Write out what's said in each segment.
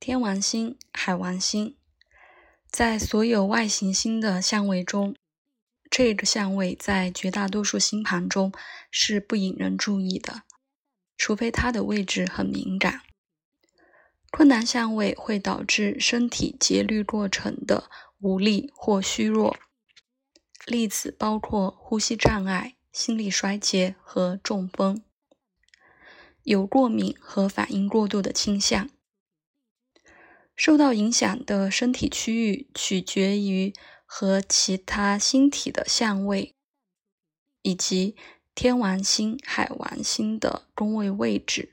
天王星、海王星，在所有外行星的相位中，这个相位在绝大多数星盘中是不引人注意的，除非它的位置很敏感。困难相位会导致身体节律过程的无力或虚弱，例子包括呼吸障碍、心力衰竭和中风。有过敏和反应过度的倾向。受到影响的身体区域取决于和其他星体的相位，以及天王星、海王星的宫位位置。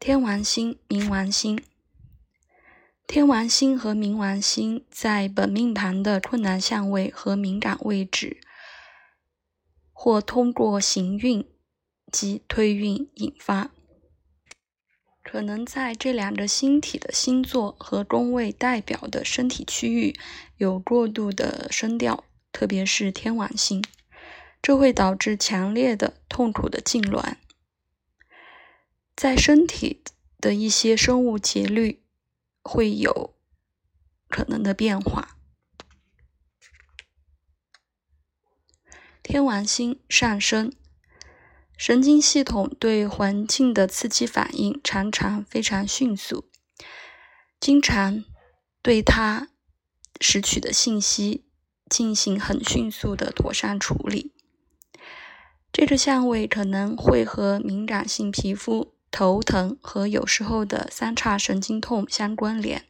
天王星、冥王星，天王星和冥王星在本命盘的困难相位和敏感位置。或通过行运及推运引发，可能在这两个星体的星座和宫位代表的身体区域有过度的声调，特别是天王星，这会导致强烈的痛苦的痉挛，在身体的一些生物节律会有可能的变化。天王星上升，神经系统对环境的刺激反应常常非常迅速，经常对它拾取的信息进行很迅速的妥善处理。这个相位可能会和敏感性皮肤、头疼和有时候的三叉神经痛相关联。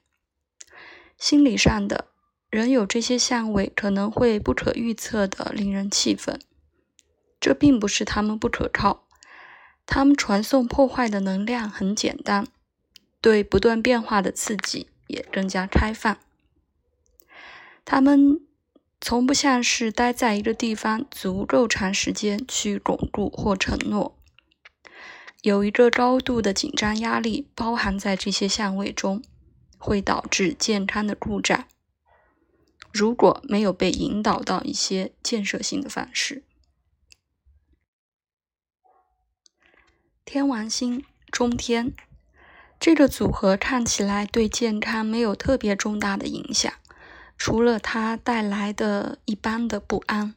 心理上的。人有这些相位，可能会不可预测的令人气愤。这并不是他们不可靠，他们传送破坏的能量很简单，对不断变化的刺激也更加开放。他们从不像是待在一个地方足够长时间去巩固或承诺。有一个高度的紧张压力包含在这些相位中，会导致健康的故障。如果没有被引导到一些建设性的方式，天王星中天这个组合看起来对健康没有特别重大的影响，除了它带来的一般的不安。